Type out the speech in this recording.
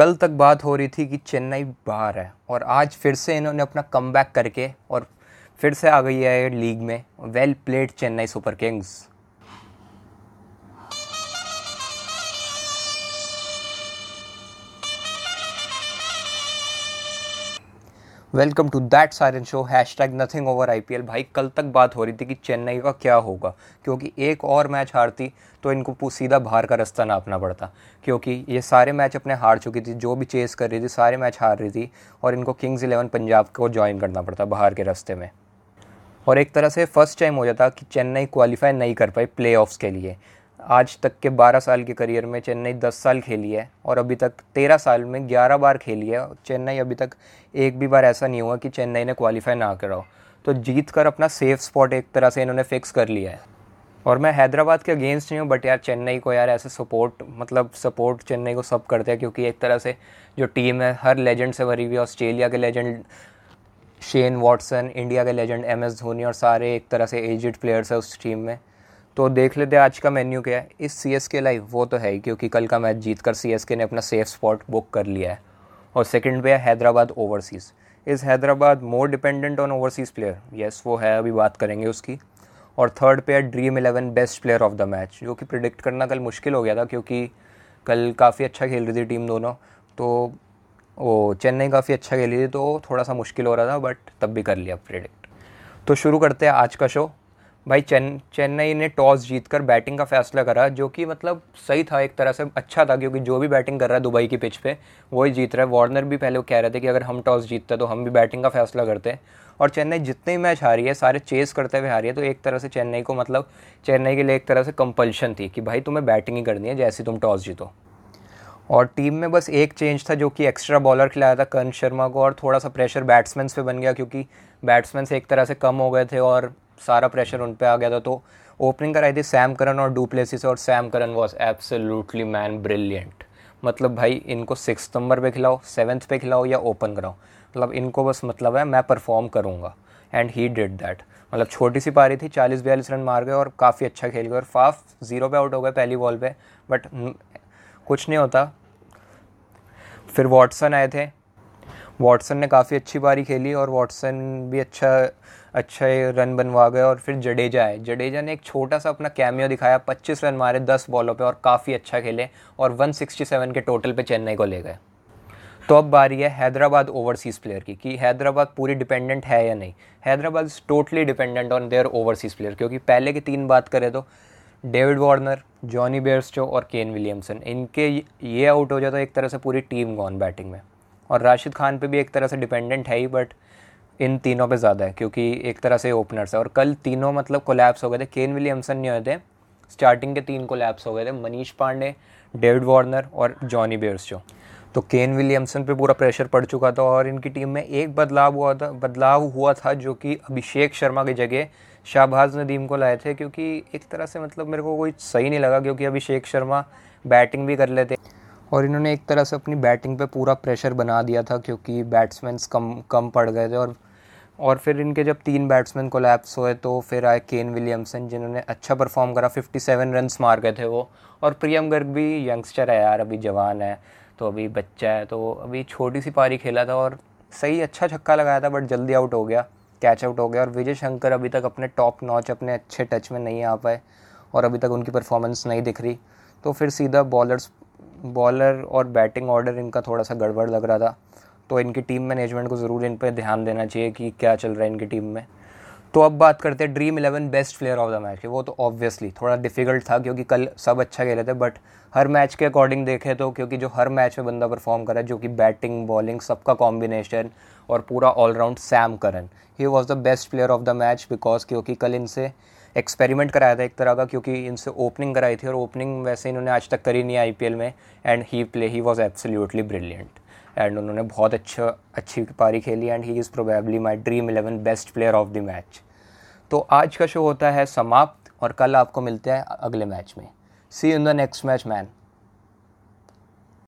कल तक बात हो रही थी कि चेन्नई बाहर है और आज फिर से इन्होंने अपना कम करके और फिर से आ गई है लीग में। Well played Chennai Super Kings welcome to that siren show hashtag nothing over IPL भाई, कल तक बात हो रही थी कि चेन्नई का क्या होगा, क्योंकि एक और मैच हारती तो इनको सीधा बाहर का रास्ता नापना पड़ता, क्योंकि ये सारे मैच अपने हार चुकी थी, जो भी चेस कर रही थी, सारे मैच हार रही थी, और इनको किंग्स इलेवन पंजाब को ज्वाइन करना पड़ता बाहर के रास्ते में। और एक तरह से फ़र्स्ट टाइम हो जाता कि चेन्नई क्वालिफाई नहीं कर पाई प्ले के लिए। आज तक के 12 साल के करियर में चेन्नई 10 साल खेली है और अभी तक 13 साल में 11 बार खेली है। चेन्नई अभी तक एक भी बार ऐसा नहीं हुआ कि चेन्नई ने क्वालिफाई ना कराओ तो जीत कर अपना सेफ़ स्पॉट एक तरह से इन्होंने फिक्स कर लिया है। और मैं हैदराबाद के अगेंस्ट नहीं हूँ बट यार चेन्नई को यार ऐसे सपोर्ट मतलब सपोर्ट चेन्नई को सब करते हैं क्योंकि एक तरह से जो टीम है, हर लेजेंड से भरी हुई है। ऑस्ट्रेलिया के लेजेंड शेन वॉटसन इंडिया के लेजेंड एम एस धोनी और सारे एक तरह से एजिड प्लेयर्स है उस टीम में। तो देख लेते हैं आज का मेन्यू क्या है। इस सी एस के लाइव वो तो है ही, क्योंकि कल का मैच जीत कर सी एस के ने अपना सेफ़ स्पॉट बुक कर लिया है। और सेकंड पे है Hyderabad overseas is Hyderabad more dependent on overseas player yes वो है, अभी बात करेंगे उसकी। और थर्ड पे है Dream Eleven best player of the match जो कि प्रिडिक्ट करना कल मुश्किल हो गया था, क्योंकि कल काफ़ी अच्छा खेल रही थी टीम दोनों। तो वो चेन्नई काफ़ी अच्छा खेली थी तो थोड़ा सा मुश्किल हो रहा था बट तब भी कर लिया प्रिडिक्ट तो शुरू करते हैं आज का शो भाई चेन, चेन्नई ने टॉस जीतकर बैटिंग का फैसला करा, जो कि मतलब सही था एक तरह से अच्छा था, क्योंकि जो भी बैटिंग कर रहा है दुबई की पिच पे, वही जीत रहा है। वार्नर भी पहले वो कह रहे थे कि अगर हम टॉस जीतते तो हम भी बैटिंग का फैसला करते। और चेन्नई जितने भी मैच हारी है, सारे चेस करते हुए हारी है तो एक तरह से चेन्नई को मतलब चेन्नई के लिए एक तरह से कंपल्शन थी कि भाई तुम्हें बैटिंग ही करनी है, जैसे तुम टॉस जीतो। और टीम में बस एक चेंज था जो कि एक्स्ट्रा बॉलर खिलाया था, कर्ण शर्मा को, और थोड़ा सा प्रेशर बैट्समैन पे बन गया, क्योंकि बैट्समैन एक तरह से कम हो गए थे, और सारा प्रेशर उन पर आ गया था तो ओपनिंग कराई थी सैम करन और डू प्लेसिस और Sam Curran was absolutely man brilliant मतलब भाई, इनको सिक्स नंबर पे खिलाओ सेवन्थ पे खिलाओ या ओपन कराओ। मतलब इनको बस मतलब है, मैं परफॉर्म करूँगा। एंड ही डिड दैट मतलब छोटी सी पारी थी, चालीस बयालीस रन मार गए और काफ़ी अच्छा खेल गए। और फाफ ज़ीरो पे आउट हो गए पहली बॉल पे बट कुछ नहीं होता। फिर वॉटसन आए थे वॉटसन ने काफ़ी अच्छी पारी खेली और वॉटसन भी अच्छा अच्छा रन बनवा गए और फिर जडेजा है जडेजा ने एक छोटा सा अपना कैमियो दिखाया 25 रन मारे 10 बॉलों पे और काफ़ी अच्छा खेले और 167 के टोटल पे चेन्नई को ले गए। तो अब बारी है हैदराबाद ओवरसीज़ प्लेयर की, कि हैदराबाद पूरी डिपेंडेंट है या नहीं। Hyderabad is totally dependent on their overseas player क्योंकि पहले की तीन बात करें तो डेविड वार्नर जॉनी बेयर्सटो और केन विलियमसन इनके ये आउट हो जाता एक तरह से पूरी टीम गॉन बैटिंग में। और राशिद खान पे भी एक तरह से डिपेंडेंट है ही बट इन तीनों पे ज़्यादा है, क्योंकि एक तरह से ओपनर्स है। और कल तीनों मतलब कोलैप्स हो गए थे। केन विलियमसन नहीं हुए थे। स्टार्टिंग के तीन कोलैप्स हो गए थे। मनीष पांडे, डेविड वार्नर और जॉनी बेयर्स जो। तो केन विलियमसन पे पूरा प्रेशर पड़ चुका था और इनकी टीम में एक बदलाव हुआ था, बदलाव हुआ था जो कि अभिषेक शर्मा की जगह शाहबाज नदीम को लाए थे, क्योंकि एक तरह से मतलब मेरे को कोई सही नहीं लगा, क्योंकि अभिषेक शर्मा बैटिंग भी कर लेते। और इन्होंने एक तरह से अपनी बैटिंग पे पूरा प्रेशर बना दिया था क्योंकि बैट्समैन कम कम पड़ गए थे और और फिर इनके जब तीन बैट्समैन कोलैप्स हुए तो फिर आए केन विलियमसन जिन्होंने अच्छा परफॉर्म करा। 57 रन्स मार गए थे वो। और प्रियम गर्ग भी यंगस्टर है यार, अभी जवान है तो अभी बच्चा है तो अभी छोटी सी पारी खेला था और सही अच्छा छक्का लगाया था बट जल्दी आउट हो गया कैच आउट हो गया। और विजय शंकर अभी तक अपने टॉप नॉच अपने अच्छे टच में नहीं आ पाए, और अभी तक उनकी परफॉर्मेंस नहीं दिख रही। तो फिर सीधा बॉलर्स बॉलर और बैटिंग ऑर्डर इनका थोड़ा सा गड़बड़ लग रहा था। तो इनकी टीम मैनेजमेंट को ज़रूर इन पर ध्यान देना चाहिए कि क्या चल रहा है इनकी टीम में। तो अब बात करते हैं Dream Eleven best player of the match की। वो तो ऑब्वियसली थोड़ा डिफ़िकल्ट था क्योंकि कल सब अच्छा खेले थे बट हर मैच के अकॉर्डिंग देखें तो क्योंकि जो हर मैच में बंदा परफॉर्म करा जो कि बैटिंग बॉलिंग सबका कॉम्बिनेशन और पूरा all-round Sam Curran he was the best player of the match because क्योंकि कल इनसे एक्सपेरिमेंट कराया था एक तरह का, क्योंकि इनसे ओपनिंग कराई थी और ओपनिंग वैसे इन्होंने आज तक करी नहीं आईपीएल में and he play he was absolutely brilliant and उन्होंने बहुत अच्छा अच्छी पारी खेली and he is probably my Dream Eleven best player of the match तो आज का शो होता है समाप्त, और कल आपको मिलते हैं अगले मैच में. See in the next match man